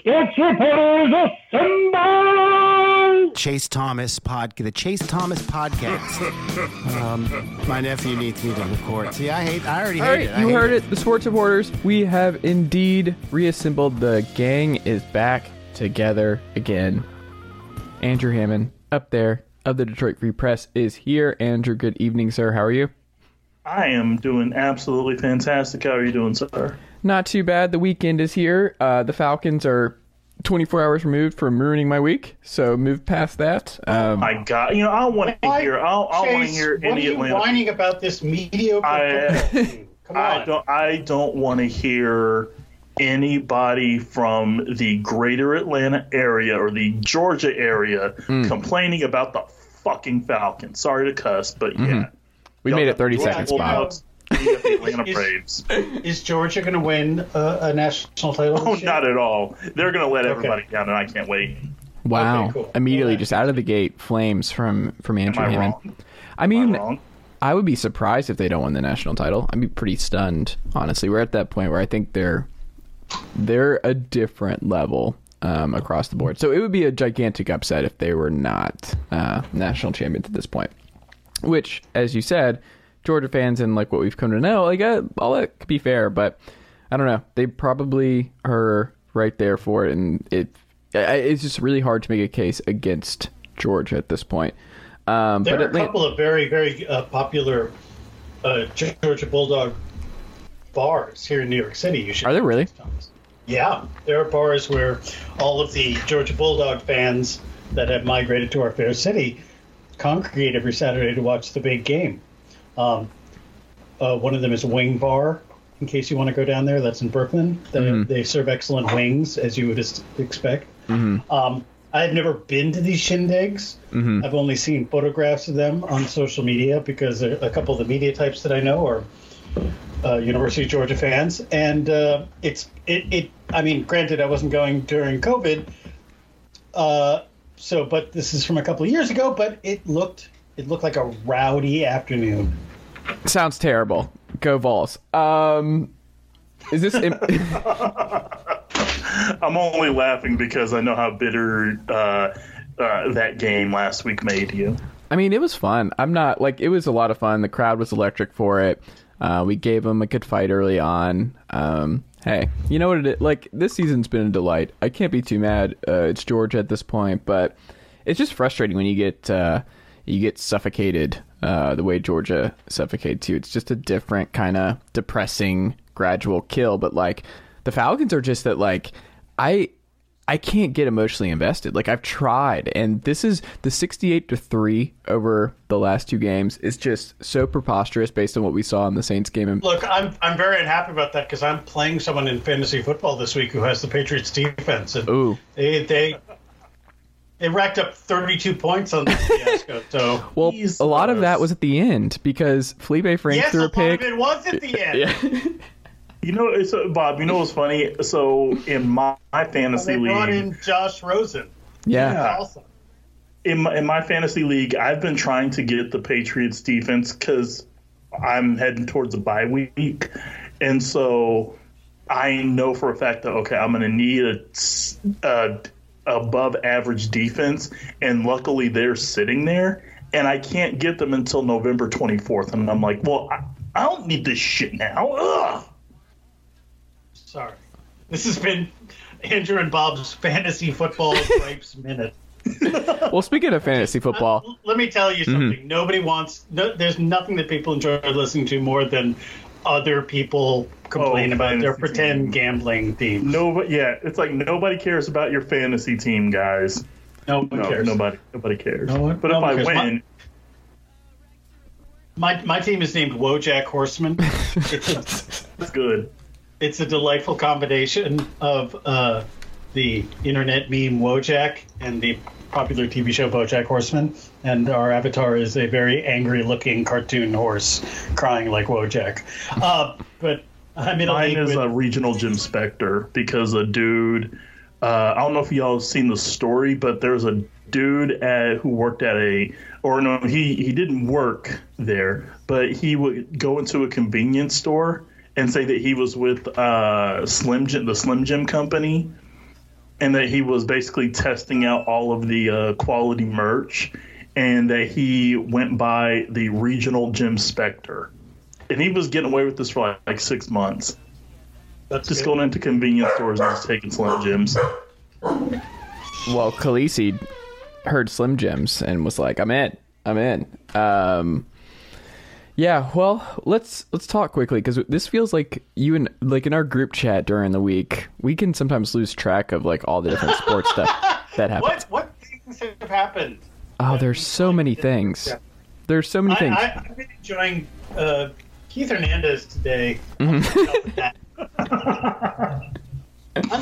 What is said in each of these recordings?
Sports Reporters Assemble! Chase Thomas pod, the Chase Thomas podcast. um, my nephew needs me to record. See, I hate. I already All hate right, it. You hate heard it. The sports reporters. We have indeed reassembled. The gang is back together again. Andrew Hammond, up there of the Detroit Free Press, is here. Andrew, good evening, sir. How are you? I am doing absolutely fantastic. How are you doing, sir? Not too bad. The weekend is here. Uh, the Falcons are 24 hours removed from ruining my week, so move past that. Um, My God, you know I want to hear. I, I want to Chase, hear what are you Atlanta. whining about this mediocre I- team? Come on. I don't. I don't want to hear anybody from the greater Atlanta area or the Georgia area Hmm. complaining about the fucking Falcons. Sorry to cuss, but yeah. Mm-hmm. we made it 30 seconds, Bob. Bulldogs, you the Atlanta Is- Braves. Is Georgia going to win a, a national title? Oh, this year? not at all. They're going to let everybody down, and I can't wait. Wow! Okay, cool. Immediately, Yeah. just out of the gate, flames from from Am Andrew I Hammond. wrong? I Am mean, I wrong? I would be surprised if they don't win the national title. I'd be pretty stunned, honestly. We're at that point where I think they're they're a different level um, across the board. So it would be a gigantic upset if they were not uh, national champions at this point. Which, as you said, Georgia fans and like what we've come to know, like uh, all that could be fair, but I don't know. They probably are right there for it, and it it's just really hard to make a case against Georgia at this point. Um, There but are a couple of very, very uh, popular uh, Georgia Bulldog bars here in New York City. You should Are there really? Yeah, there are bars where all of the Georgia Bulldog fans that have migrated to our fair city congregate every Saturday to watch the big game. Um, uh, one of them is Wing Bar. In case you want to go down there, that's in Brooklyn. They, Mm-hmm. they serve excellent wings, as you would expect. Um, I've never been to these shindigs. Mm-hmm. I've only seen photographs of them on social media because a, a couple of the media types that I know are uh, University of Georgia fans, and uh, it's it, it. I mean, granted, I wasn't going during COVID, uh, so but this is from a couple of years ago. But it looked it looked like a rowdy afternoon. Sounds terrible. Go Vols. Um, is this? Im- I'm only laughing because I know how bitter uh, uh, that game last week made you. I mean, it was fun. I'm not like it was a lot of fun. The crowd was electric for it. Uh, we gave them a good fight early on. Um, hey, you know what it is? Like this season's been a delight. I can't be too mad. Uh, it's Georgia at this point, but it's just frustrating when you get uh, you get suffocated uh, the way Georgia suffocates you. It's just a different kind of depressing, gradual kill. But like the Falcons are just that like I I can't get emotionally invested. Like I've tried, and this is the sixty-eight to three over the last two games is just so preposterous based on what we saw in the Saints game. And Look, I'm I'm very unhappy about that because I'm playing someone in fantasy football this week who has the Patriots defense, and ooh, they they they racked up 32 points on the fiasco. So well, Jesus. a lot of that was at the end because Felipe Franks yes, threw a lot pick. of it was at the end. Yeah. You know, it's, uh, Bob. You know what's funny? So in my, my fantasy They brought league, in Josh Rosen. yeah, Yeah. Awesome. in my, in my fantasy league, I've been trying to get the Patriots defense because I'm heading towards a bye week, and so I know for a fact that okay, I'm going to need a, s- a above average defense, and luckily they're sitting there, and I can't get them until November 24th, and I'm like, well, I, I don't need this shit now. Ugh. Sorry. This has been Andrew and Bob's fantasy football gripes minute. Well, speaking of fantasy football, L- Let me tell you mm-hmm. something. Nobody wants. No, there's nothing that people enjoy listening to more than other people complain Oh, about their pretend team. gambling teams. No, yeah, it's like nobody cares about your fantasy team, guys. no one No, cares. nobody, nobody cares. No one- but no if I cares. win, My my team is named Wojak Horseman. It's a, it's good. it's a delightful combination of uh, the internet meme Wojak and the popular TV show BoJack Horseman. And our avatar is a very angry-looking cartoon horse crying like Wojak. Uh, but I'm in a Mine is with, a regional Jim Specter because a dude. Uh, I don't know if y'all have seen the story, but there's a dude at, who worked at a, or no, he he didn't work there, but he would go into a convenience store and say that he was with uh, Slim Jim, the Slim Jim company, and that he was basically testing out all of the uh, quality merch, and that he went by the regional Jim Spector, and he was getting away with this for like, like six months, That's just good. going into convenience stores and just taking Slim Jims. Well, Khaleesi heard Slim Jims and was like, "I'm in. I'm in." Um, yeah. Well, let's let's talk quickly because this feels like you and like in our group chat during the week, we can sometimes lose track of like all the different sports stuff that happens. What what things have happened? Oh, there's so many things. There's so many I, things. I, I've been enjoying uh, Keith Hernandez today. I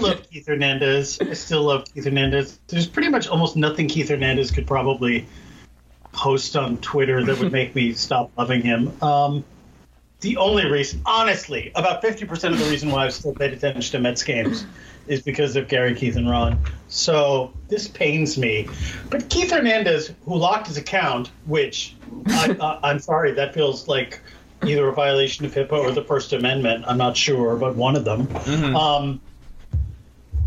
love Keith Hernandez. I still love Keith Hernandez. There's pretty much almost nothing Keith Hernandez could probably post on Twitter that would make me stop loving him. Um, the only reason, honestly, about 50% of the reason why I've still paid attention to Mets games is because of Gary, Keith, and Ron. So this pains me. But Keith Hernandez, who locked his account, which I, I'm sorry, that feels like either a violation of HIPAA or the First Amendment. I'm not sure, but one of them. Um,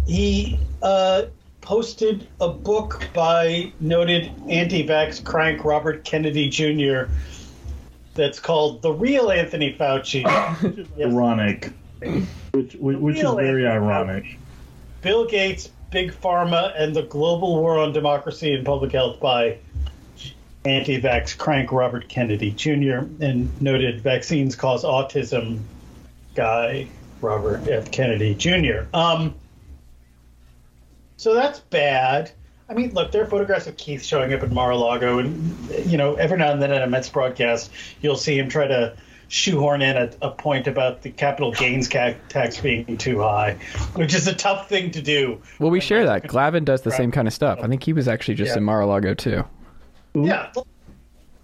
he uh, posted a book by noted anti-vax crank Robert Kennedy Jr. that's called "The Real Anthony Fauci." Ironic, which which, is very Anthony ironic. Fauci. Bill Gates, Big Pharma, and the Global War on Democracy and Public Health by anti-vax crank Robert Kennedy Jr. and noted vaccines cause autism guy Robert F. Kennedy Jr. Um, so that's bad. I mean, look, there are photographs of Keith showing up at Mar-a-Lago, and you know, every now and then at a Mets broadcast, you'll see him try to shoehorn in a, a point about the capital gains ca- tax being too high, which is a tough thing to do. well, we share that. Glavine does the same kind of stuff. I think he was actually just Yeah. in Mar-a-Lago too. Yeah,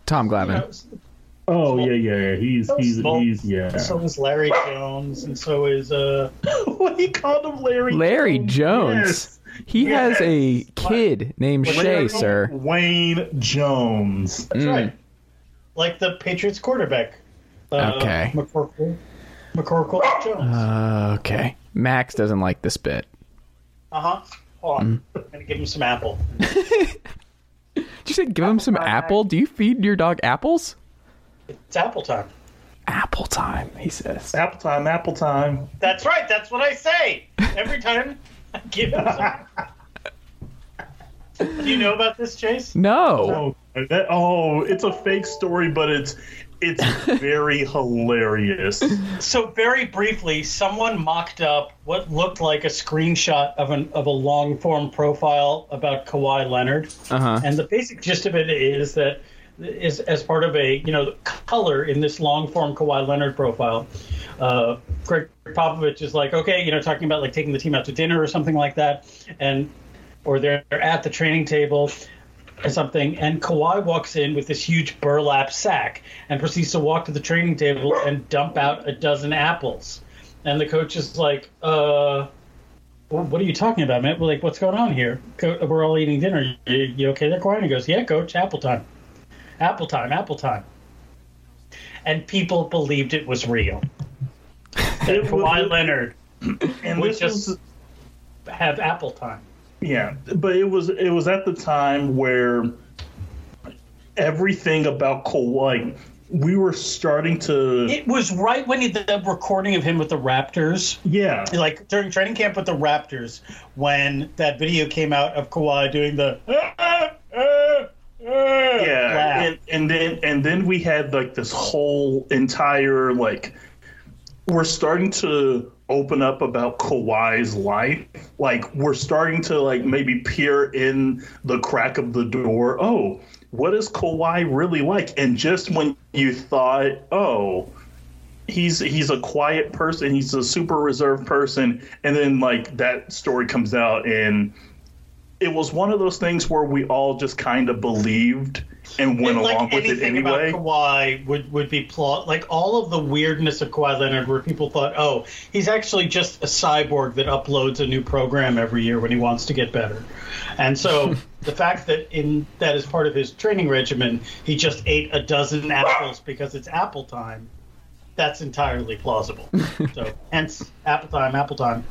Tom you Glavine. know, Oh yeah, yeah, yeah. He's he's Small- he's yeah. So is Larry Jones, and so is uh. what he called him, Larry. Larry Jones. Yes. He has a Yes. kid named Shea, Larry sir. Wayne Jones. That's Mm. right. Like the Patriots quarterback. Uh, Okay. McCorkle, McCorkle Jones. Uh, okay. Max doesn't like this bit. Uh huh. Hold on. Mm. I'm gonna give him some apple. Did you say give him some apple? Do you feed your dog apples? It's apple time. Apple time, he says. Apple time, apple time. That's right. That's what I say every time. I give him some. Do you know about this, Chase? No. Oh, that, oh, it's a fake story, but it's it's very hilarious. So very briefly, someone mocked up what looked like a screenshot of an of a long form profile about Kawhi Leonard. Uh huh. And the basic gist of it is that is as part of a you know color in this long form Kawhi Leonard profile. Uh, Gregg Popovich is like, okay, you know, talking about like taking the team out to dinner or something like that, and or they're at the training table or something, and Kawhi walks in with this huge burlap sack and proceeds to walk to the training table and dump out a dozen apples. And the coach is like, uh, what are you talking about, man? We're like, what's going on here? We're all eating dinner. You, you okay there, Kawhi? And he goes, yeah, coach, apple time. Apple time, apple time. And people believed it was real. That It Kawhi Leonard And we just was have apple time. yeah, but it was it was at the time where everything about Kawhi, we were starting to It was right when he, the recording of him with the Raptors, yeah like during training camp with the Raptors, when that video came out of Kawhi doing the ah, ah, yeah laugh. and, and then and then we had like this whole entire like we're starting to open up about Kawhi's life. Like we're starting to like maybe peer in the crack of the door. Oh, what is Kawhi really like? And just when you thought, oh, he's he's a quiet person, he's a super reserved person, and then like that story comes out and it was one of those things where we all just kind of believed and went And, like along with it anything anyway. about Kawhi would would be plot like all of the weirdness of Kawhi Leonard, where people thought, oh, he's actually just a cyborg that uploads a new program every year when he wants to get better. And so the fact that in that is part of his training regimen, he just ate a dozen apples because it's apple time. That's entirely plausible. so hence apple time, apple time.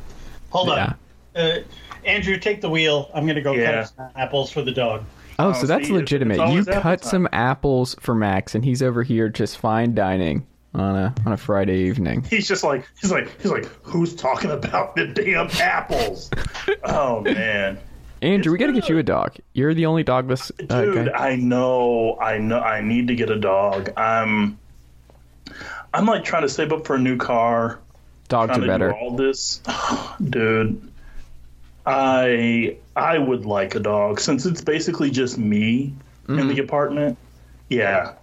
Hold Yeah. on. Uh, Andrew, take the wheel. I'm going to go Yeah. cut some apples for the dog. Oh, Oh, so that's see, it's- legitimate. You apple cut time. some apples for Max, and he's over here just fine dining on a on a Friday evening. He's just like he's like he's like who's talking about the damn apples? oh man, Andrew, we got to get you a dog. You're the only dogless uh, dude, guy. I know, I know, I need to get a dog. I'm I'm like trying to save up for a new car. Dogs are to better. do all this, dude. I I would like a dog since it's basically just me in Mm-hmm. the apartment. Yeah,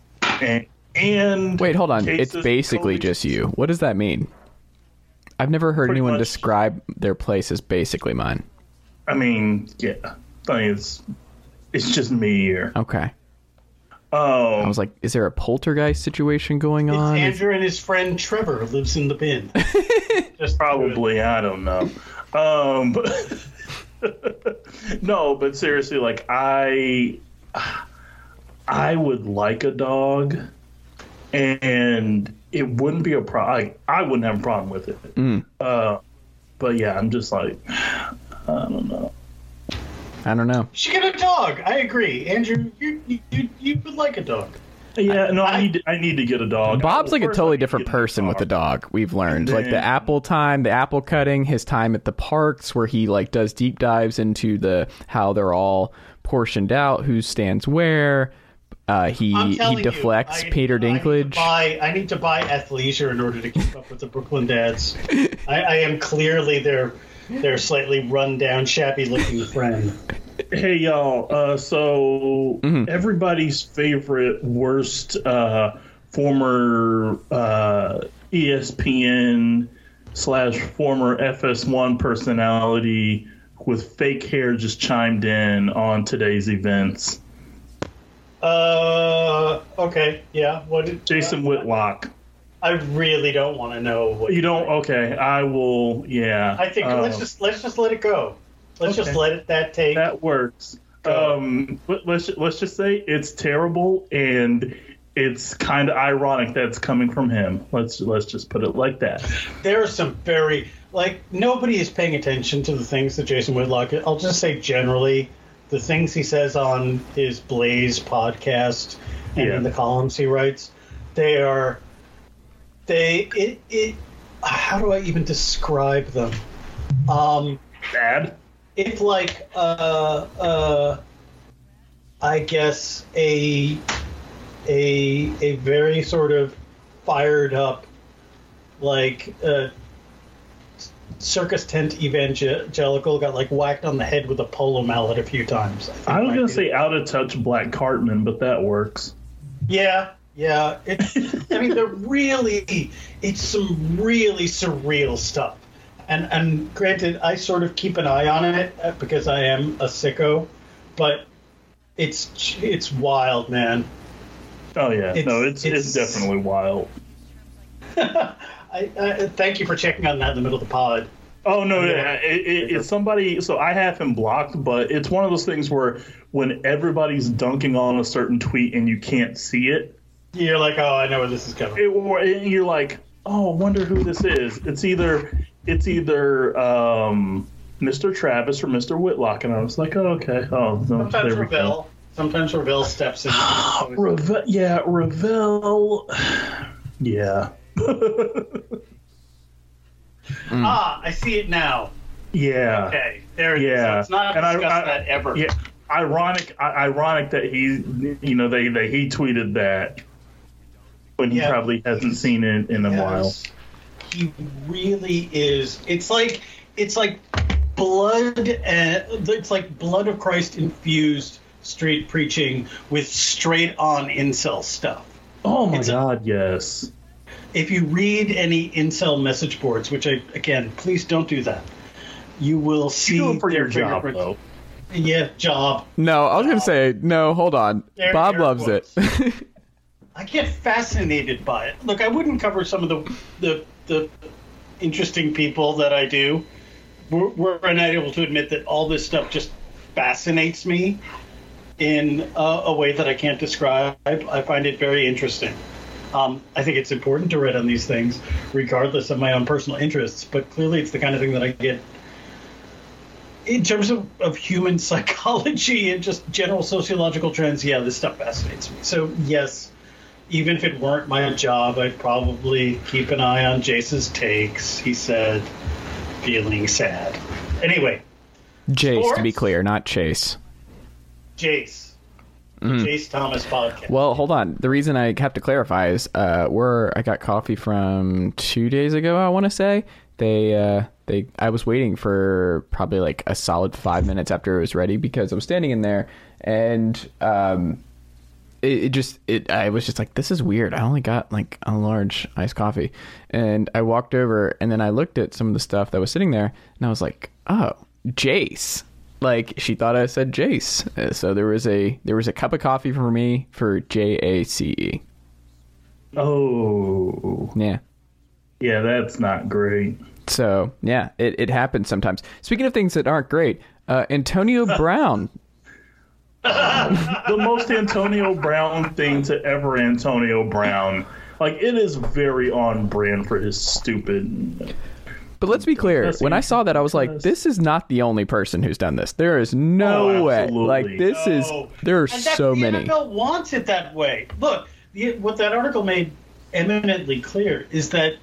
and and Wait, hold on. It's basically totally- just you. What does that mean? I've never heard anyone much. describe their place as basically mine. I mean, yeah. I mean, it's it's just me here. Okay. Oh I Um, was like, is there a poltergeist situation going on? Is- Andrew and his friend Trevor lives in the bin. Just probably I don't know. Um, no, but seriously, like I I would like a dog, and it wouldn't be a problem. Like, I wouldn't have a problem with it. Mm. Uh, but yeah, I'm just like I don't know. I don't know. You should get a dog. I agree, Andrew. You you, you, you would like a dog. Yeah, no, I, I- need to, I need to get a dog. Bob's like a totally different get a person with the dog. We've learned like the apple time, the apple cutting, his time at the parks where he like does deep dives into the how they're all portioned out, who stands where. Uh, he he telling you, deflects I- Peter I need Dinklage. buy, I need to buy athleisure in order to keep up with the Brooklyn dads. I, I am clearly their their slightly run down, shabby looking friend. Hey y'all, uh, so Mm-hmm. everybody's favorite worst uh, former uh, ESPN slash former FS1 personality with fake hair just chimed in on today's events. Uh, okay, yeah. What did Jason Whitlock. I really don't want to know what You don't? Okay, I will. Yeah, I think let's um, just let's just let it go. Let's just let it that take. that works. Um, but let's let's just say it's terrible and it's kind of ironic that it's coming from him. Let's let's just put it like that. there are some very like nobody is paying attention to the things that Jason Whitlock. I'll just say generally the things he says on his Blaze podcast and Yeah. in the columns he writes. They are they it it. How do I even describe them? Um, Bad. It's like uh uh I guess a a a very sort of fired up like uh circus tent evangelical got like whacked on the head with a polo mallet a few times. think I was gonna say out of touch Black Cartman, but that works. yeah, yeah. It's I mean they're really it's some really surreal stuff. And and granted, I sort of keep an eye on it uh, because I am a sicko, but it's it's wild, man. Oh yeah, It's- no, it's, it's it's- definitely wild. I, I thank you for checking on that in the middle of the pod. Oh no, yeah, it, it, it's somebody. So I have him blocked, but it's one of those things where when everybody's dunking on a certain tweet and you can't see it, You're like, oh, I know where this is coming. it or you're like, oh, I wonder who this is. It's either it's either um, Mr. Travis or Mr. Whitlock, and I was like, oh, okay, oh, no, Sometimes there we go. Ravel. Sometimes Ravel steps in. Ravel, yeah, Ravel, yeah, Ah, I see it now. yeah. Okay, there it is. Yeah, Let's not And I- discuss I- that ever. Yeah, ironic, i- ironic that he, you know, they, they he tweeted that when he Yeah. probably hasn't seen it in a while. Yes. He really is. It's like it's like blood. And, it's like blood of Christ infused straight preaching with straight on incel stuff. Oh my It's a- God, yes. If you read any incel message boards, which I again, please don't do that. You will see You do it for your job, fingerprints. though. Yeah, job. No, I was gonna say no. Hold on. There- Bob there loves it it. I get fascinated by it. Look, I wouldn't cover some of the the, the interesting people that I do. We're, we're unable to admit that all this stuff just fascinates me in a, a way that I can't describe. I find it very interesting. Um, I think it's important to read on these things, regardless of my own personal interests. But clearly, it's the kind of thing that I get in terms of, of human psychology and just general sociological trends, yeah, this stuff fascinates me. So yes, even if it weren't my job, I'd probably keep an eye on Jace's takes. He said, feeling sad. Anyway, Jace, to be clear, not Chase. Jace, the Jace Thomas podcast. Well, hold on. The reason I have to clarify is uh, we're I got coffee from two days ago. I want to say they uh, they I was waiting for probably like a solid five minutes after it was ready because I was standing in there and um, it, it just it I was just like this is weird. I only got like a large iced coffee, and I walked over and then I looked at some of the stuff that was sitting there and I was like, oh, Jace. Like she thought I said Jace, Uh, so there was a there was a cup of coffee for me for J A C E. Oh, Yeah. yeah, that's not great. So yeah, it, it happens sometimes. Speaking of things that aren't great, uh, Antonio Brown. The most Antonio Brown thing to ever Antonio Brown. Like it is very on brand for his stupid. But let's be clear. Yes, When I saw that, I was like, "This is not the only person who's done this. There is no Oh, way. Like this is. No. There are And that- so the many. NFL wants it that way. Look, the, what that article made eminently clear is that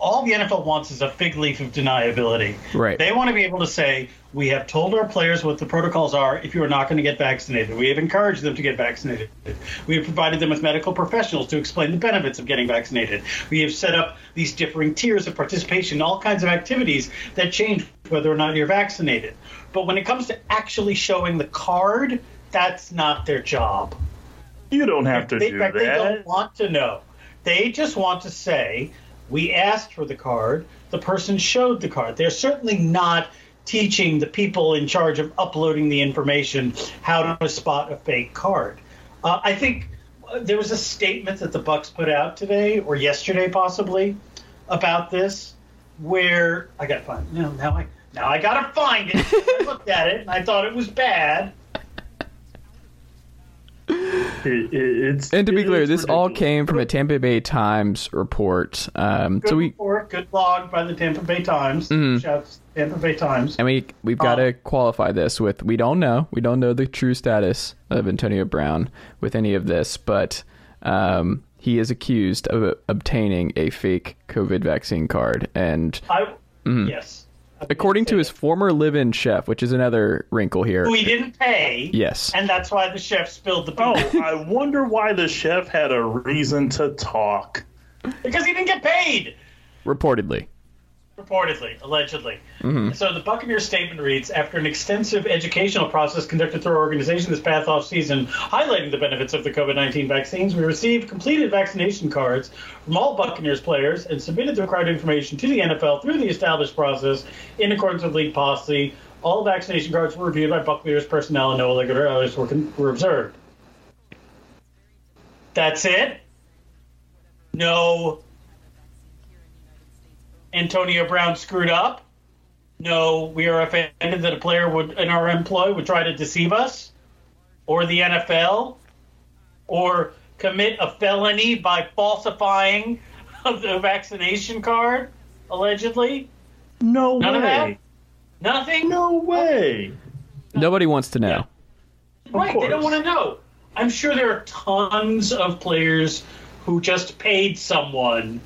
all the NFL wants is a fig leaf of deniability. Right. They want to be able to say, we have told our players what the protocols are if you are not going to get vaccinated. We have encouraged them to get vaccinated. We have provided them with medical professionals to explain the benefits of getting vaccinated. We have set up these differing tiers of participation, all kinds of activities that change whether or not you're vaccinated. But when it comes to actually showing the card, that's not their job. You don't have to They, do in fact, they don't want to know. They just want to say, we asked for the card, the person showed the card. They're certainly not teaching the people in charge of uploading the information how to spot a fake card. Uh, I think uh, there was a statement that the Bucks put out today or yesterday, possibly, about this, where I got to find. No, now I now I got to find it. I looked at it and I thought it was bad. It- it- it's And to be clear, is this all came from a Tampa Bay Times report. Um, Good so we report, good blog by the Tampa Bay Times. Mm-hmm. Shouts Tampa Bay Times. and we we've got to Um, qualify this with we don't know we don't know the true status of Antonio Brown with any of this, but um, he is accused of obtaining a fake COVID vaccine card, and I yes. I according to his former live-in chef, which is another wrinkle here. who he didn't pay. Yes. and that's why the chef spilled the Oh, beans I wonder why the chef had a reason to talk. because he didn't get paid. reportedly. Reportedly, allegedly. Mm-hmm. So the Buccaneers statement reads After an extensive educational process conducted through our organization this past off season, highlighting the benefits of the COVID 19 vaccines, we received completed vaccination cards from all Buccaneers players and submitted the required information to the NFL through the established process in accordance with league policy. All vaccination cards were reviewed by Buccaneers personnel and no irregularities were, con- were observed. That's it? No Antonio Brown screwed up. No, we are offended that a player would in our employ would try to deceive us, or the NFL, or commit a felony by falsifying the vaccination card, allegedly. No None of that? way. Nothing. No way. Nobody wants to know. Right, they don't want to know. I'm sure there are tons of players who just paid someone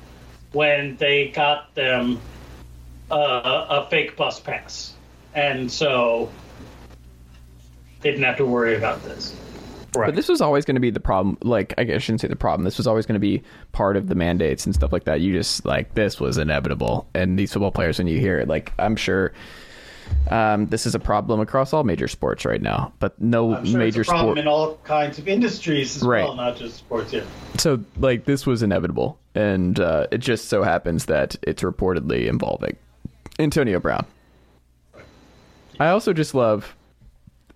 when they got them uh, a fake bus pass, and so they didn't have to worry about this. Right. But this was always going to be the problem. Like, I guess I shouldn't say the problem. This was always going to be part of the mandates and stuff like that. You just like this was inevitable. And these football players, when you hear it, like I'm sure um, this is a problem across all major sports right now. But no sure major it's a problem sport. in all kinds of industries as Right. well, not just sports. Yeah. so like this was inevitable, and uh, it just so happens that it's reportedly involving Antonio Brown. I also just love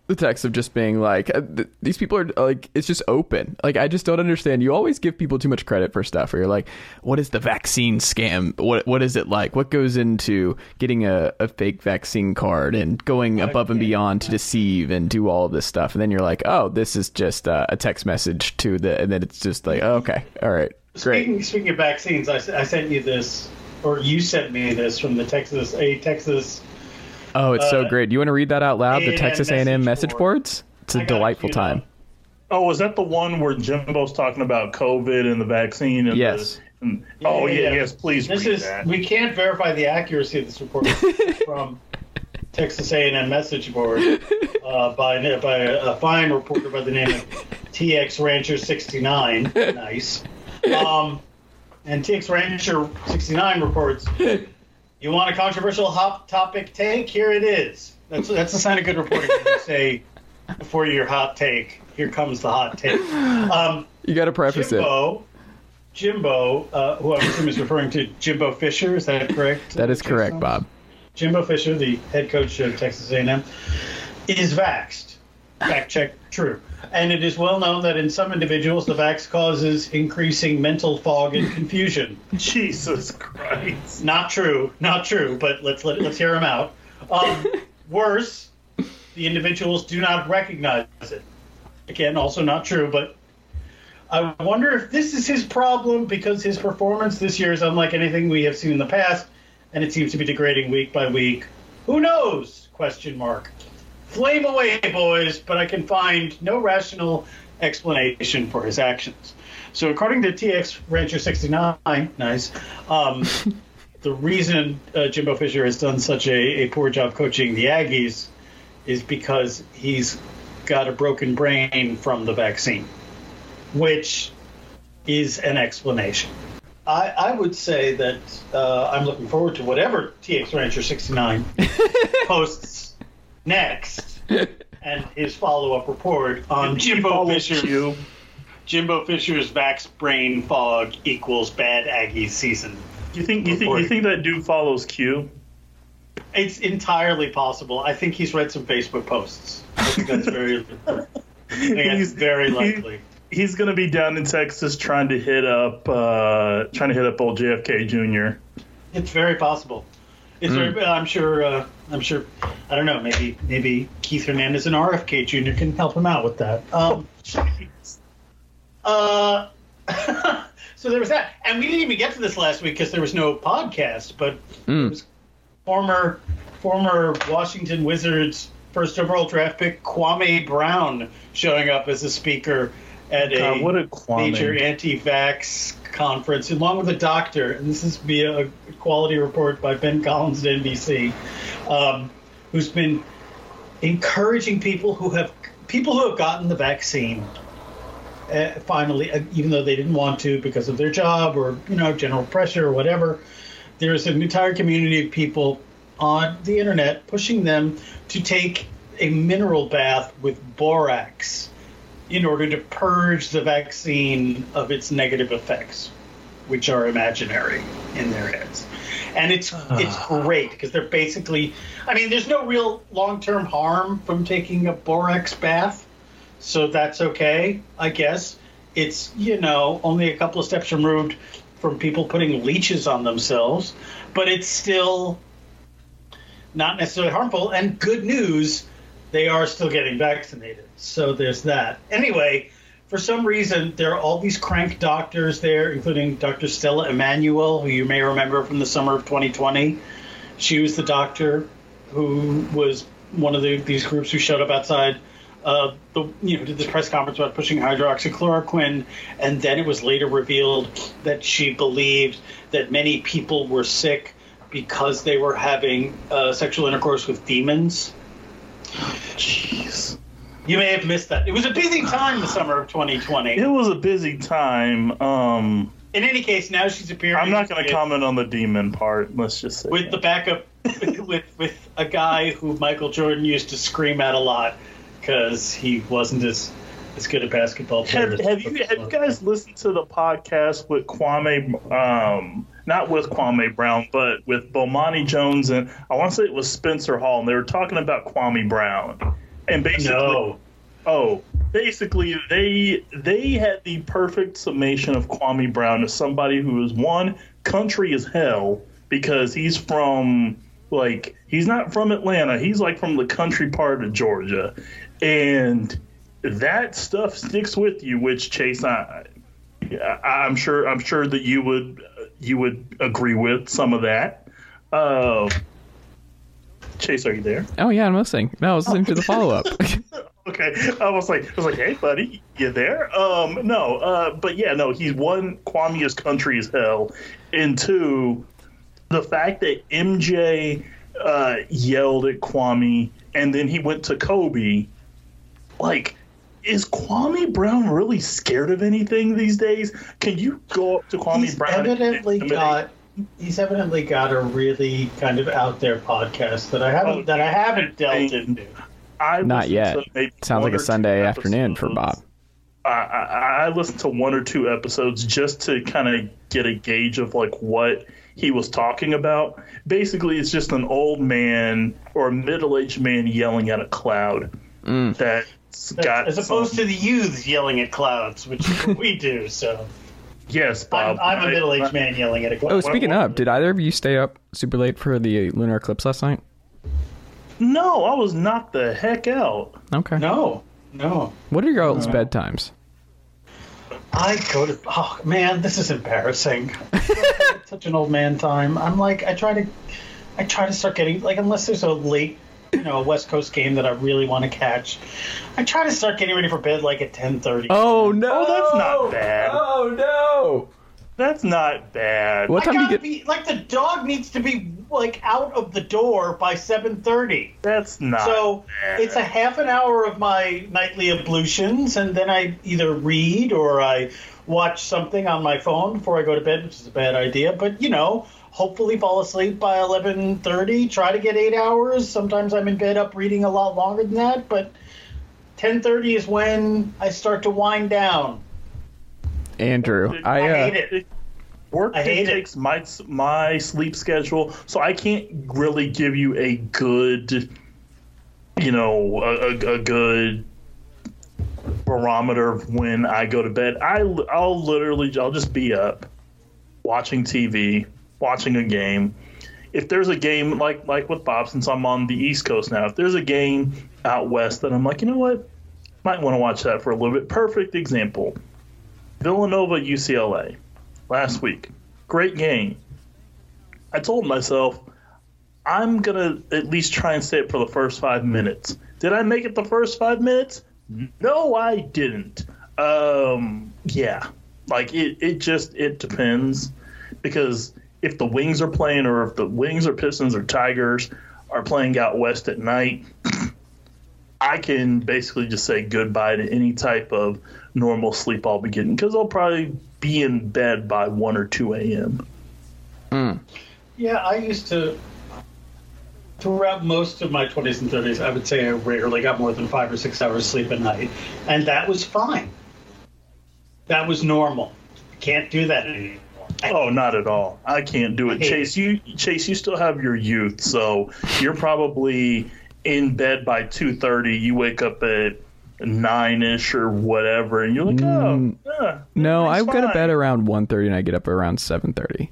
the text of just being like uh, these people are like it's just open. Like i just don't understand. You always give people too much credit for stuff where you're like what is the vaccine scam? What what is it like? What goes into getting a, a fake vaccine card and going above and beyond to deceive and do all of this stuff? And then you're like oh this is just uh, a text message to the and then it's just like oh, okay. All right. Great. Speaking, speaking of vaccines, I sent you this, or you sent me this from the Texas, a Texas Oh, it's so Uh, great. Do you want to read that out loud? The A&M Texas A&M message message board. boards. It's a delightful time. up. Oh, is that the one where Jimbo's talking about COVID and the vaccine? And Yes. The, and, oh Yeah, yeah, yeah. yes. Please This read is that. we can't verify the accuracy of this report from Texas A&M message board uh, by by a, a fine reporter by the name of TX Rancher 69. Nice. Um, and TX Rancher 69 reports. You want a controversial hot topic take? Here it is. That's that's a sign of good reporting. You say before your hot take, here comes the hot take. Um, You got to preface it. Jimbo, Jimbo, uh, who I assume is referring to Jimbo Fisher. Is that correct? That is correct, Bob. Jimbo Fisher, the head coach of Texas A&M, is vaxxed. Fact check, true. And it is well known that in some individuals, the vax causes increasing mental fog and confusion. Jesus Christ. Not true, not true. But let's let, let's hear him out. Um, worse, the individuals do not recognize it. Again, also not true. But I wonder if this is his problem because his performance this year is unlike anything we have seen in the past, and it seems to be degrading week by week. Who knows? Question mark. Flame away, boys, but I can find no rational explanation for his actions. So, according to TX Rancher 69, nice, um, the reason uh, Jimbo Fisher has done such a, a poor job coaching the Aggies is because he's got a broken brain from the vaccine, which is an explanation. I, I would say that uh, I'm looking forward to whatever TX Rancher 69 posts next and his follow up report on Jimbo Follow Fisher. Q. Jimbo Fisher's vax brain fog equals bad Aggie season. You think you think you think that dude follows Q? It's entirely possible. I think he's read some Facebook posts. I think that's very, I think that's very likely. He's gonna be down in Texas trying to hit up uh, trying to hit up old JFK Jr. It's very possible. It's very, I'm sure. Uh, I'm sure. I don't know. Maybe maybe Keith Hernandez and RFK Jr. can help him out with that. Um, uh, so there was that, and we didn't even get to this last week because there was no podcast. But it was former former Washington Wizards first overall draft pick Kwame Brown showing up as a speaker at a God, what a Kwame. major anti-vax conference, along with a doctor. And this is via a quality report by Ben Collins at NBC, um, who's been encouraging people who have people who have gotten the vaccine. Uh, finally, uh, even though they didn't want to because of their job or you know general pressure or whatever, there is an entire community of people on the internet pushing them to take a mineral bath with borax in order to purge the vaccine of its negative effects, which are imaginary in their heads. And it's ah. it's great because they're basically, I mean, there's no real long term harm from taking a borax bath, so that's okay, I guess. It's you know only a couple of steps removed from people putting leeches on themselves, but it's still not necessarily harmful. And good news, they are still getting vaccinated. So there's that. Anyway, for some reason, there are all these crank doctors there, including Dr. Stella Immanuel, who you may remember from the summer of 2020. She was the doctor who was one of the, these groups who showed up outside. Uh, the, you know, did this press conference about pushing hydroxychloroquine, and then it was later revealed that she believed that many people were sick because they were having uh, sexual intercourse with demons. Jeez. You may have missed that. It was a busy time the summer of 2020. It was a busy time. Um, In any case, now she's appearing. I'm not going to comment on the demon part. Let's just say with the backup with with a guy who Michael Jordan used to scream at a lot because he wasn't as as good a basketball player. Have, as- have you have you guys listened to the podcast with Kwame? Um, not with Kwame Brown, but with Bomani Jones and I want to say it was Spencer Hall, and they were talking about Kwame Brown. And basically, No. oh, basically they they had the perfect summation of Kwame Brown as somebody who is one country as hell because he's from like he's not from Atlanta, he's like from the country part of Georgia, and that stuff sticks with you. Which Chase, I, I'm sure I'm sure that you would you would agree with some of that. Uh, Chase, are you there? Oh yeah, I'm listening. No, I was listening to the follow up. Okay, I was like, I was like, hey, buddy, you there? Um, no, uh, but yeah, no, he's one Kwame is country as hell, and two, the fact that MJ uh, yelled at Kwame and then he went to Kobe, like. Is Kwame Brown really scared of anything these days? Can you go up to Kwame he's Brown? and evidently intimidate- got he's evidently got a really kind of out there podcast that I haven't Oh, that I haven't delved into. I Not yet. Sounds like a Sunday afternoon for. Bob. I, I, I listened to one or two episodes just to kind of get a gauge of like what he was talking about. Basically, it's just an old man or a middle-aged man yelling at a cloud Mm. that's got As opposed some- to the youths yelling at clouds, which we do. So yes, I'm, Bob. I'm a I- middle-aged man yelling at a cloud. Oh, speaking of, did either of you stay up super late for the lunar eclipse last night? No, I was knocked the heck out. Okay. No, no. What are your all's bedtimes? I go to. Oh man, this is embarrassing. Such an old man time. I'm like, I try to, I try to start getting like unless there's a late, you know, a West Coast game that I really want to catch. I try to start getting ready for bed like at 10:30. Oh no, Oh, that's not oh, bad. Oh no. That's not bad. What I time do you get? be like the dog needs to be like out of the door by 7:30. That's not. So bad. it's a half an hour of my nightly ablutions, and then I either read or I watch something on my phone before I go to bed, which is a bad idea. But you know, hopefully fall asleep by eleven thirty. Try to get eight hours. Sometimes I'm in bed up reading a lot longer than that, but ten thirty is when I start to wind down. Andrew, I, I uh, hate it. Work I hate it. takes my my sleep schedule, so I can't really give you a good, you know, a, a, a good barometer of when I go to bed. I I'll literally I'll just be up watching TV, watching a game. If there's a game like like with Bob, since I'm on the East Coast now, if there's a game out west that I'm like, you know what, might want to watch that for a little bit. Perfect example: Villanova UCLA last week. Great game. I told myself I'm gonna at least try and up for the first five minutes. Did I make it the first five minutes? No, I didn't. Um, yeah, like it. It just it depends because if the Wings are playing, or if the Wings or Pistons or Tigers are playing out west at night, I can basically just say goodbye to any type of normal sleep I'll be getting because I'll probably be in bed by 1 or 2 a.m. Hmm. Yeah, I used to. Throughout most of my 20s and 30s, I would say I rarely got more than five or six hours sleep a night, and that was fine. That was normal. Can't do that anymore. Oh, not at all. I can't do it. hate Chase, you Chase, you still have your youth, so you're probably in bed by 2:30. You wake up at 9ish or whatever and you're like, Mm, "Oh, yeah, no, I go to bed around 1.30 and I get up around 7.30.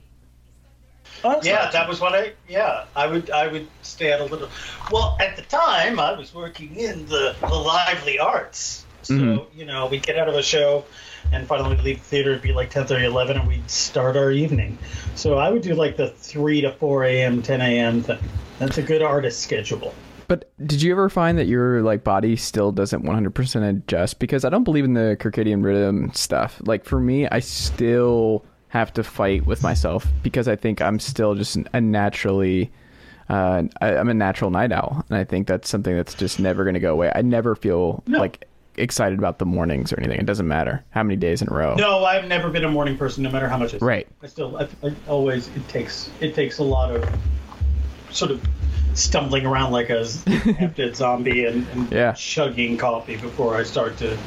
Oh, Yeah, not that was what I. Yeah, I would. I would stay out a little. Well, at the time, I was working in the, the lively arts, so Mhm. you know, we'd get out of a show, and finally leave the theater. It'd be like 10, 30, 11, and we'd start our evening. So I would do like the three to four a.m., ten a.m. thing. That's a good artist schedule. But did you ever find that your like body still doesn't 100% adjust? Because I don't believe in the circadian rhythm stuff. Like for me, I still have to fight with myself because I think I'm still just a naturally. Uh, I, I'm a natural night owl, and I think that's something that's just never going to go away. I never feel No. like excited about the mornings or anything. It doesn't matter how many days in a row. No, I've never been a morning person, no matter how much. I sleep. Right. I still, I, I always it takes it takes a lot of sort of stumbling around like a half-dead zombie and, and Yeah. chugging coffee before I start to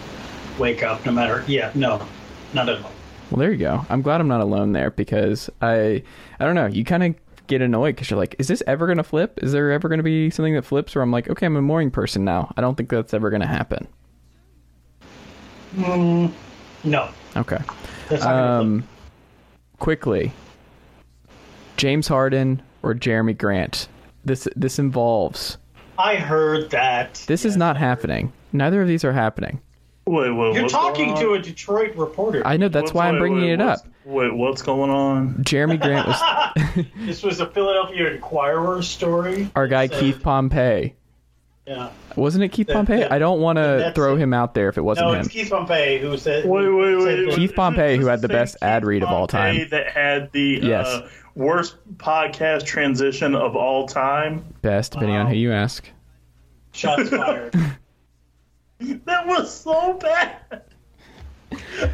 wake up. No matter, yeah, no, not at all. Well, there you go. I'm glad I'm not alone there because I, I don't know. You kind of get annoyed because you're like, is this ever going to flip? Is there ever going to be something that flips where I'm like, okay, I'm a morning person now. I don't think that's ever going to happen. No, Okay. that's not gonna Um, quickly, James Harden or Jerami Grant. This this involves. I heard that. This is not happening. Neither of these are happening. Wait, wait, You're talking to a Detroit reporter. I know that's What's- why I'm bringing wait, it up. what's- Wait, what's going on? Jerami Grant was This was a Philadelphia Inquirer story. our guy Said- Keith Pompey. Yeah. Wasn't it Keith The- Pompey? the- I don't want to throw him out there if it wasn't No, him. it's Keith Pompey who said. Wait, who wait, wait. Keith Pompey, who had the Same best ad Keith read of all time. That had the Yes. uh, worst podcast transition of all time. Best, depending on who you ask. Shots fired. That was so bad.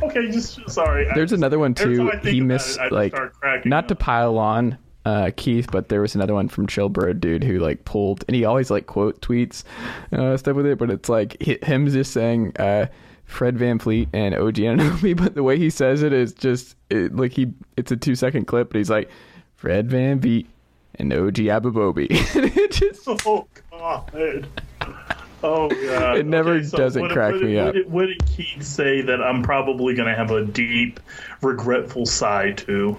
okay, just sorry. I There's just- another one too. time I think He missed it, like start cracking not to pile on uh, Keith, but there was another one from Chillbro dude who like pulled, and he always like quote tweets uh, stuff with it, but it's like him just saying uh, Fred VanVleet and OG Anunoby, but the way he says it is just it, like he it's a two second clip, but he's like Fred Van Vliet and OG Ababobi. and it just Oh god. Oh god. It never doesn't what, crack what, me what up. What did Keith say that I'm probably going to have a deep, regretful sigh to?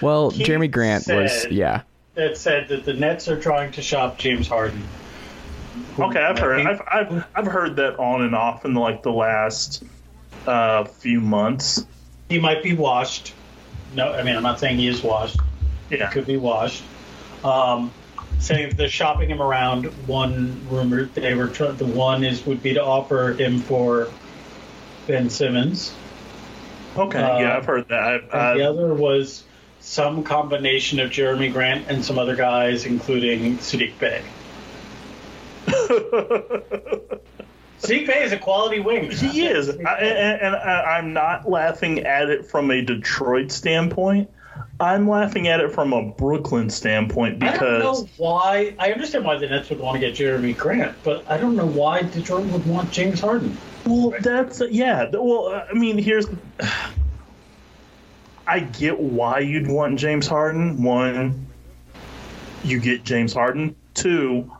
Well, Keith Jerami Grant was yeah. that said that the Nets are trying to shop James Harden. Okay, I've heard. I I've, I've I've heard that on and off in like the last uh, few months. He might be washed. No, I mean I'm not saying he is washed. Yeah. Could be washed. Um, saying they're shopping him around. One rumor they were tr- the one is would be to offer him for Ben Simmons. Okay. Uh, yeah, I've heard that. I've, the I've, other was some combination of Jerami Grant and some other guys, including Sadiq Bey. Sadiq Bey is a quality wing. he is, I, and, and I, uh, I'm not laughing at it from a Detroit standpoint. I'm laughing at it from a Brooklyn standpoint I don't because know why. I understand why the Nets would want to get Jerami Grant, but I don't know why Detroit would want James Harden. Well, that's yeah. Well, uh, I mean, here's. I get why you'd want James Harden. One, you get James Harden. Two,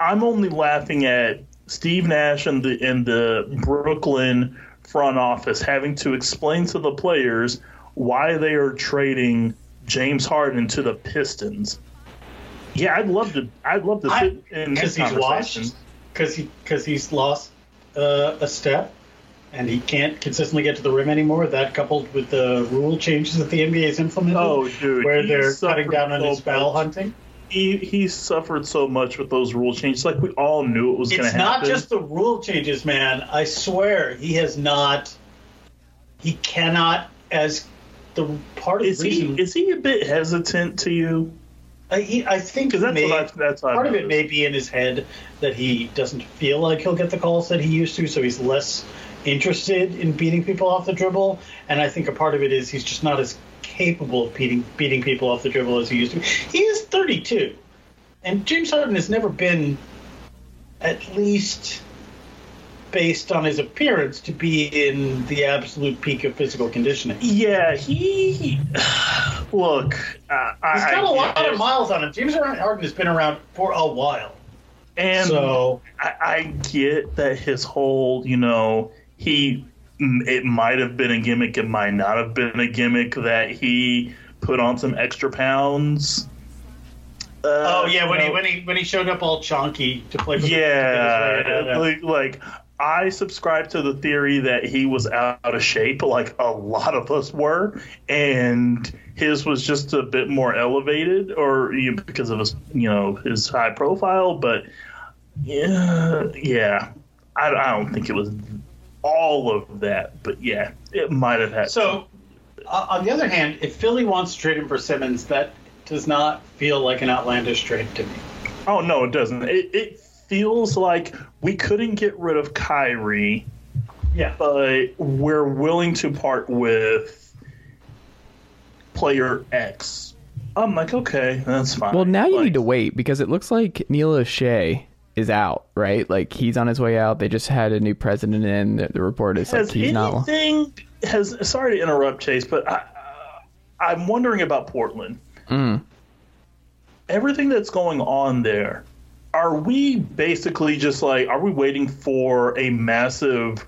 I'm only laughing at Steve Nash and the and the Brooklyn front office having to explain to the players why they are trading James Harden to the Pistons. Yeah, I'd love to. I'd love to I- in Because this he's conversation. Because he because he's lost uh, a step, and he can't consistently get to the rim anymore. That coupled with the rule changes that the NBA has implemented, Oh, dude, where they're cutting down on so his foul hunting. he he suffered so much with those rule changes. Like we all knew it was going to happen. It's not just the rule changes, man. I swear he has not. He cannot, as the part of is the he is he a bit hesitant to you? I, he, I think that's may- what I, that's part of it may be in his head that he doesn't feel like he'll get the calls that he used to, so he's less interested in beating people off the dribble. And I think a part of it is he's just not as capable of beating beating people off the dribble as he used to. He is 32, and James Harden has never been, at least based on his appearance, to be in the absolute peak of physical conditioning. Yeah, he look. Uh, I, got a lot of miles on him. James Harden has been around for a while. and so I, I get that his whole, you know, he it might have been a gimmick, it might not have been a gimmick that he put on some extra pounds. Uh, Oh yeah, when you he when he when he showed up all chunky to play. The- Yeah, yeah. like, like I subscribe to the theory that he was out of shape, like a lot of us were, and his was just a bit more elevated, or you know, because of his, you know, his high profile. But yeah, yeah, I, I don't think it was all of that, but yeah, it might have had. So, uh, on the other hand, if Philly wants to trade him for Simmons, that does not feel like an outlandish trade to me. Oh no, it doesn't. It, it feels like we couldn't get rid of Kyrie. Yeah. but we're willing to part with player X. I'm like, okay, that's fine. Well, now you Like, need to wait because it looks like Neil Olshey is out, right? Like he's on his way out. They just had a new president in. The, the report is like Has he's not. anything has? Sorry to interrupt, Chase, but I, I'm wondering about Portland. Mm. Everything that's going on there. Are we basically just like? Are we waiting for a massive?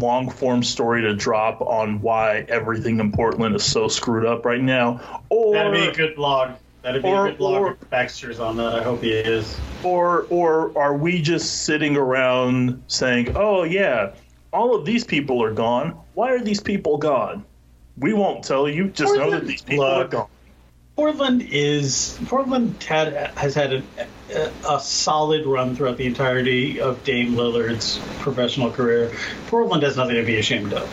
long form story to drop on why everything in Portland is so screwed up right now, or That'd be a good blog. That'd be or- a good blog. or- if Baxter's on that. I hope he is. or or are we just sitting around saying, "Oh yeah, all of these people are gone. Why are these people gone? We won't tell you. Just know that these people are gone. Portland is Portland had has had a, a, a solid run throughout the entirety of Dame Lillard's professional career. Portland has nothing to be ashamed of.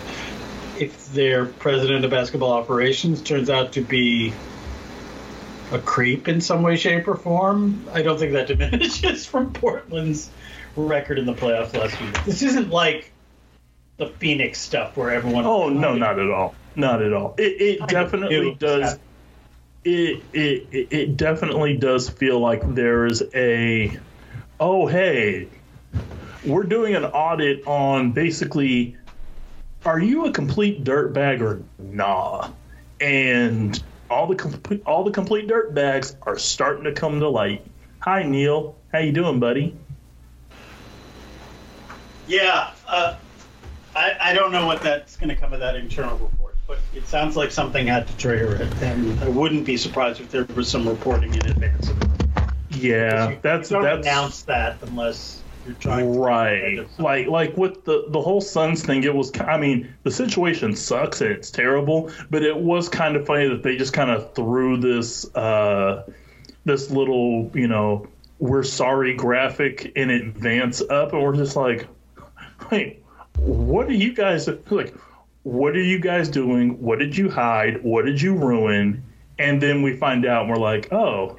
If their president of basketball operations turns out to be a creep in some way, shape, or form, I don't think that diminishes from Portland's record in the playoffs last year. This isn't like the Phoenix stuff where everyone. Oh no, not at all. Not at all. It, it definitely does. It, it it it definitely does feel like there is a. Oh hey, we're doing an audit on basically. Are you a complete dirtbag or nah? And all the complete all the complete dirtbags are starting to come to light. Hi Neil, how you doing, buddy? Yeah, uh, I, I don't know what that's going to come of that internal report, but it sounds like something had to trigger it, and I wouldn't be surprised if there was some reporting in advance of it. Yeah, You- that's you don't that's announce that unless you're trying to right. like like with the the whole suns thing it was i mean the situation sucks and it's terrible but it was kind of funny that they just kind of threw this uh this little you know we're sorry graphic in advance up and we're just like wait what are you guys like what are you guys doing? What did you hide? What did you ruin? And then we find out and we're like oh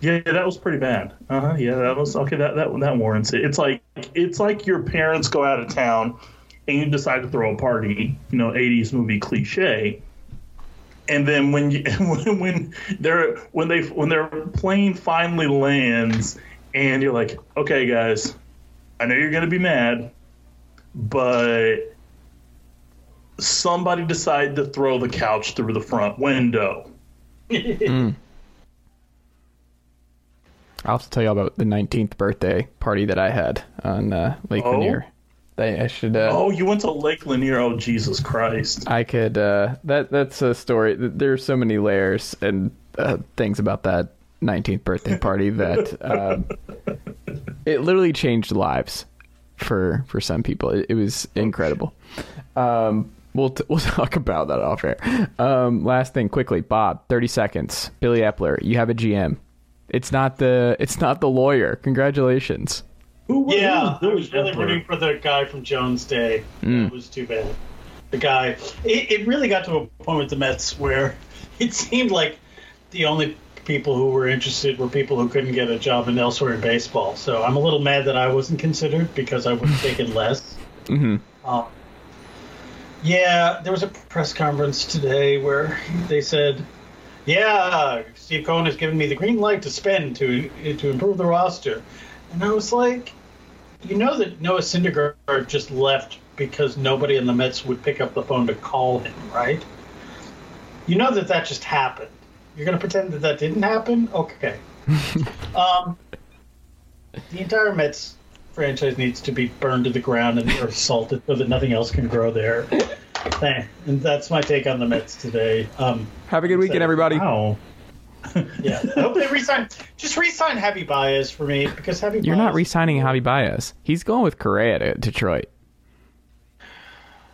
yeah, that was pretty bad. Uh huh. Yeah, that was okay. That that that warrants it. It's like it's like your parents go out of town, and you decide to throw a party. You know, '80s movie cliche. And then when you when, when they're when they when their plane finally lands, and you're like, okay, guys, I know you're gonna be mad, but somebody decided to throw the couch through the front window. I'll have to tell you about the 19th birthday party that I had on uh, Lake Oh? Lanier. They, I should. Uh, Oh, you went to Lake Lanier. Oh, Jesus Christ. I could. Uh, that that's a story. There's so many layers and uh, things about that 19th birthday party that um, it literally changed lives for for some people. It, it was incredible. Um, we'll t- we'll talk about that off air. Um, last thing, quickly, Bob. 30 seconds. Billy Eppler, you have a GM. It's not the it's not the lawyer. Congratulations. Who was Yeah, I who was really rooting for the guy from Jones Day. Mm. It was too bad. The guy. It, it really got to a point with the Mets where it seemed like the only people who were interested were people who couldn't get a job in elsewhere in baseball. So I'm a little mad that I wasn't considered because I would have taken less. hmm Um, yeah, there was a press conference today where they said, "Yeah, Steve Cohen has given me the green light to spend to to improve the roster," and I was like, "You know that Noah Syndergaard just left because nobody in the Mets would pick up the phone to call him, right? You know that that just happened. You're going to pretend that that didn't happen? Okay. um, the entire Mets franchise needs to be burned to the ground and or salted so that nothing else can grow there. And that's my take on the Mets today. Um, Have a good weekend, everybody. Wow. yeah, I hope they resign. Just resign Javy Baez for me because Javy. You're not Baez- re-signing Javy Baez. He's going with Correa to Detroit.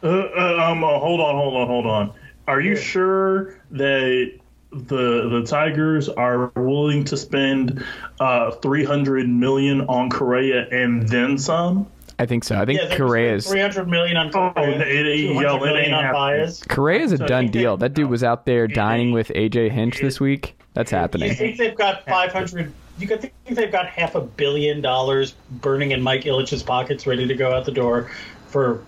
Uh, uh, um, uh, hold on, hold on, hold on. Are you sure that the the Tigers are willing to spend uh, three hundred million on Correa and then some? I think so. I think Yeah, they Correa's three hundred million on Oh, Correa, it- it- 200 yeah, it million on happening. Baez. Correa's a So done deal. That dude was out there dining with AJ Hinch this week. That's happening. You think they've got five hundred? You could think they've got half a billion dollars burning in Mike Ilitch's pockets, ready to go out the door for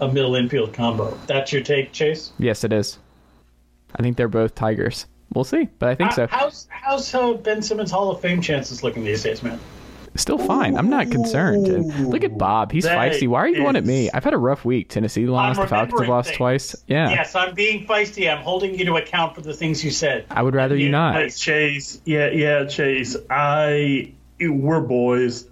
a middle infield combo. That's your take, Chase? Yes, it is. I think they're both Tigers. We'll see, but I think so. How's how's uh, Ben Simmons Hall of Fame chances looking these days, man? Still fine. I'm not concerned. And look at Bob. He's That feisty. Why are you going at me? I've had a rough week. Tennessee lost. The Falcons have lost things. twice. Yeah. Yes, I'm being feisty. I'm holding you to account for the things you said. I would rather you not. Hey, Chase, yeah, yeah, Chase. I we're boys,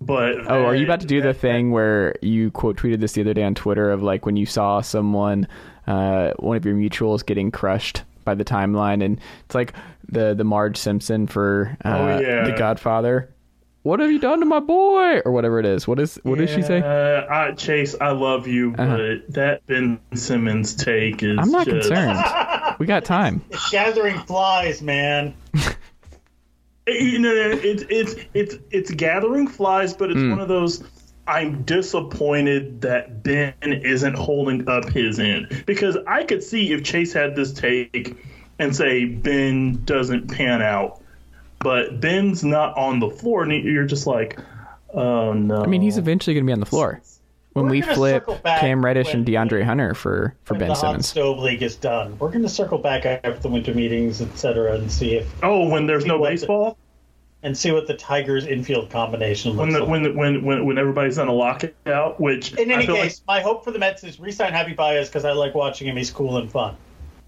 but Oh, are you about to do the thing where you quote tweeted this the other day on Twitter of like when you saw someone, uh, one of your mutuals getting crushed by the timeline, and it's like the the Marge Simpson for uh, Oh, yeah. the Godfather. What have you done to my boy? Or whatever it is. What is what does she say? Uh, I, Chase, I love you, Uh-huh. but that Ben Simmons take is. I'm not just, concerned. We got time. It's gathering flies, man. You know, it's it's it's it's gathering flies, but it's Hmm. one of those. I'm disappointed that Ben isn't holding up his end because I could see if Chase had this take and say Ben doesn't pan out, but Ben's not on the floor, and you're just like, oh no. I mean, he's eventually going to be on the floor when We're we flip Cam Reddish and DeAndre Hunter for for When Ben the hot Simmons. stove league is done, we're going to circle back after the winter meetings, etc., and see if oh when there's no What the- baseball. and see what the Tigers infield combination looks when the, like. when, when when when everybody's on a lockout, which In I any feel case, my hope for the Mets is re-sign Javy Baez because I like watching him. He's cool and fun.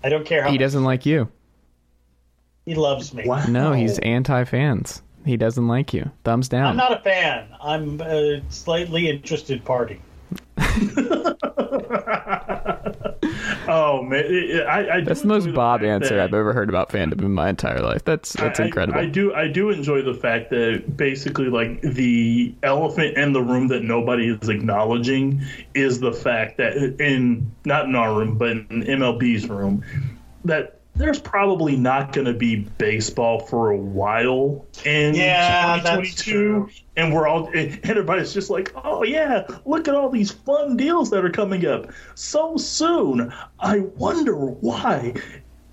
I don't care how He much doesn't like you. He loves me. like, No, he's anti-fans. He doesn't like you. Thumbs down. I'm not a fan. I'm a slightly interested party. oh man, it- it- I, I That's the most Bob fact answer that- I've ever heard about fandom in my entire life. That's that's I- incredible. I, do I do enjoy the fact that basically like the elephant in the room that nobody is acknowledging is the fact that in not in our room but in MLB's room that there's probably not going to be baseball for a while in Yeah, 2022 and we're all and everybody's just like oh yeah look at all these fun deals that are coming up so soon i wonder why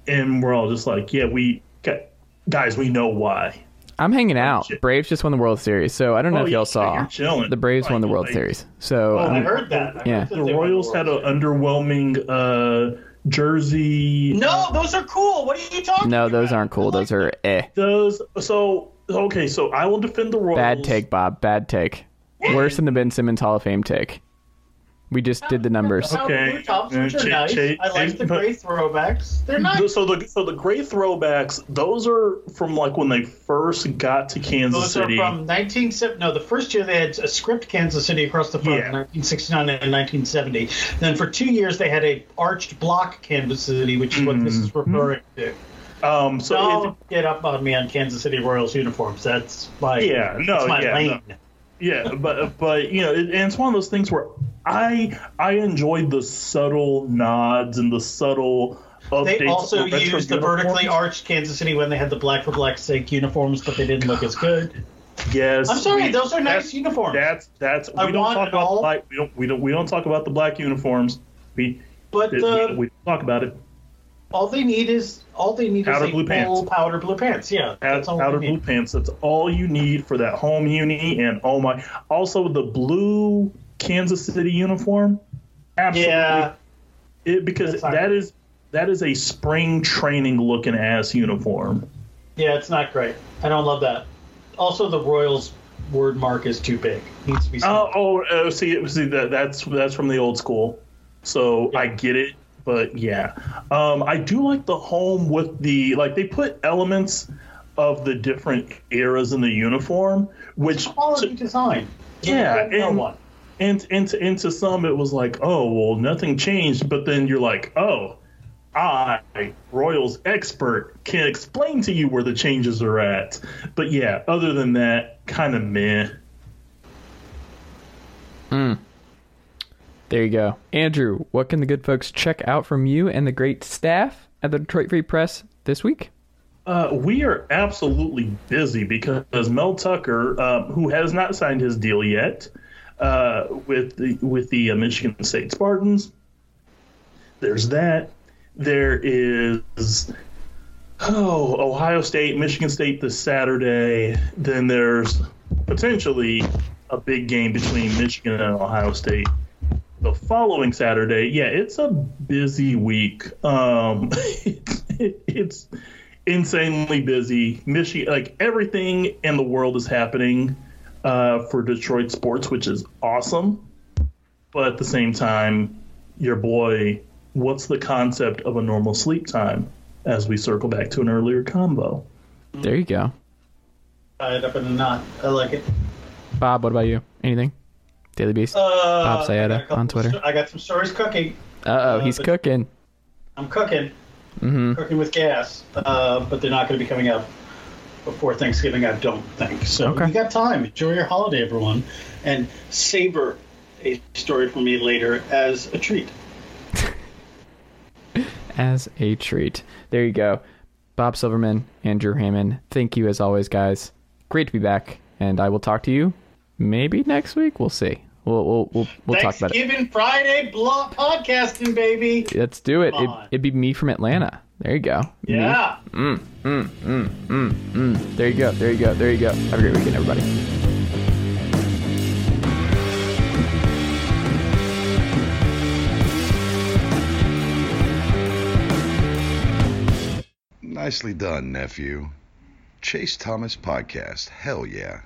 and we're all just like yeah we guys we know why I'm hanging out. shit. Braves just won the World Series, so I don't know Oh, if y'all yeah, saw. you're. The Braves won the World like- Series, so Oh, I heard that. I heard Yeah. that the royals World had an underwhelming uh jersey No, those are cool. What are you talking no, about? those aren't cool. Those are eh. those so okay so i will defend the royals Bad take, Bob. Bad take. Worse than the Ben Simmons Hall of Fame take. We just did the numbers. Okay. tops, which Uh, are nice. I like the gray throwbacks. They're nice. so the so the gray throwbacks those are from like when they first got to kansas City. Those city are from 1970. No, the first year they had a script Kansas City across the front, Yeah. 1969 and 1970. Then for two years they had a arched block Kansas City, which is what this is Mm-hmm. referring to. um so Don't it- get up on me on Kansas City Royals uniforms. That's my Yeah, no, that's my yeah, lane. Yeah, but but you know, it, and it's one of those things where I I enjoyed the subtle nods and the subtle updates. They also retro used the vertically uniforms. arched Kansas City when they had the black for black sake uniforms, but they didn't look as good. Yes, I'm sorry, we- those are nice uniforms. That's that's I we don't talk about all. the black. We don't we don't we don't talk about the black uniforms. We But we, the, we talk about it. all they need is all they need Powder is blue pants. powder blue pants. Yeah, that's all powder blue need. pants. That's all you need for that home uni. And oh my, also the blue Kansas City uniform. Absolutely, Yeah, it, because That's not- that is that is a spring training looking ass uniform. yeah, it's not great. I don't love that. Also, the Royals word mark is too big. Needs to be. Oh, oh, uh, see, see that that's that's from the old school, so I get it. But yeah, um, I do like the home with the like they put elements of the different eras in the uniform, which quality design. Yeah, no and- one. And into into some it was like, oh well, nothing changed. But then you're like, oh, I Royals expert can explain to you where the changes are at. But yeah, other than that, kind of meh. hmm There you go. Andrew, what can the good folks check out from you and the great staff at the Detroit Free Press this week? Uh, we are absolutely busy because Mel Tucker, um, who has not signed his deal yet uh, with the with the uh, Michigan State Spartans, there's that. There is oh Ohio State, Michigan State this Saturday. Then there's potentially a big game between Michigan and Ohio State the following Saturday. Yeah, it's a busy week. Um, it's insanely busy. Michigan, like everything in the world is happening uh, for Detroit sports, which is awesome. But at the same time, your boy, what's the concept of a normal sleep time? As we circle back to an earlier combo. There you go. Tied up in a knot. I like it. Bob, what about you? Anything? Daily Beast? Uh, Bob I Sayeda on Twitter. sto- I got some stories cooking. Uh oh, uh, he's cooking. I'm cooking. Mm-hmm. Cooking with gas, uh, but they're not going to be coming up before Thanksgiving. I don't think so. Okay. You got time. Enjoy your holiday, everyone, and savor a story from me later as a treat. as a treat. There you go. Bob Silverman, Andrew Hammond. Thank you as always, guys. Great to be back, and I will talk to you maybe next week. We'll see. We'll we'll we'll, we'll talk about it. Thanksgiving Friday blo- podcasting, baby. Let's do it. Come it. It'd be me from Atlanta. There you go. Yeah. Mm, mm, mm, there you go. There you go. There you go. Have a great weekend, everybody. Nicely done, nephew. Chase Thomas Podcast. Hell yeah.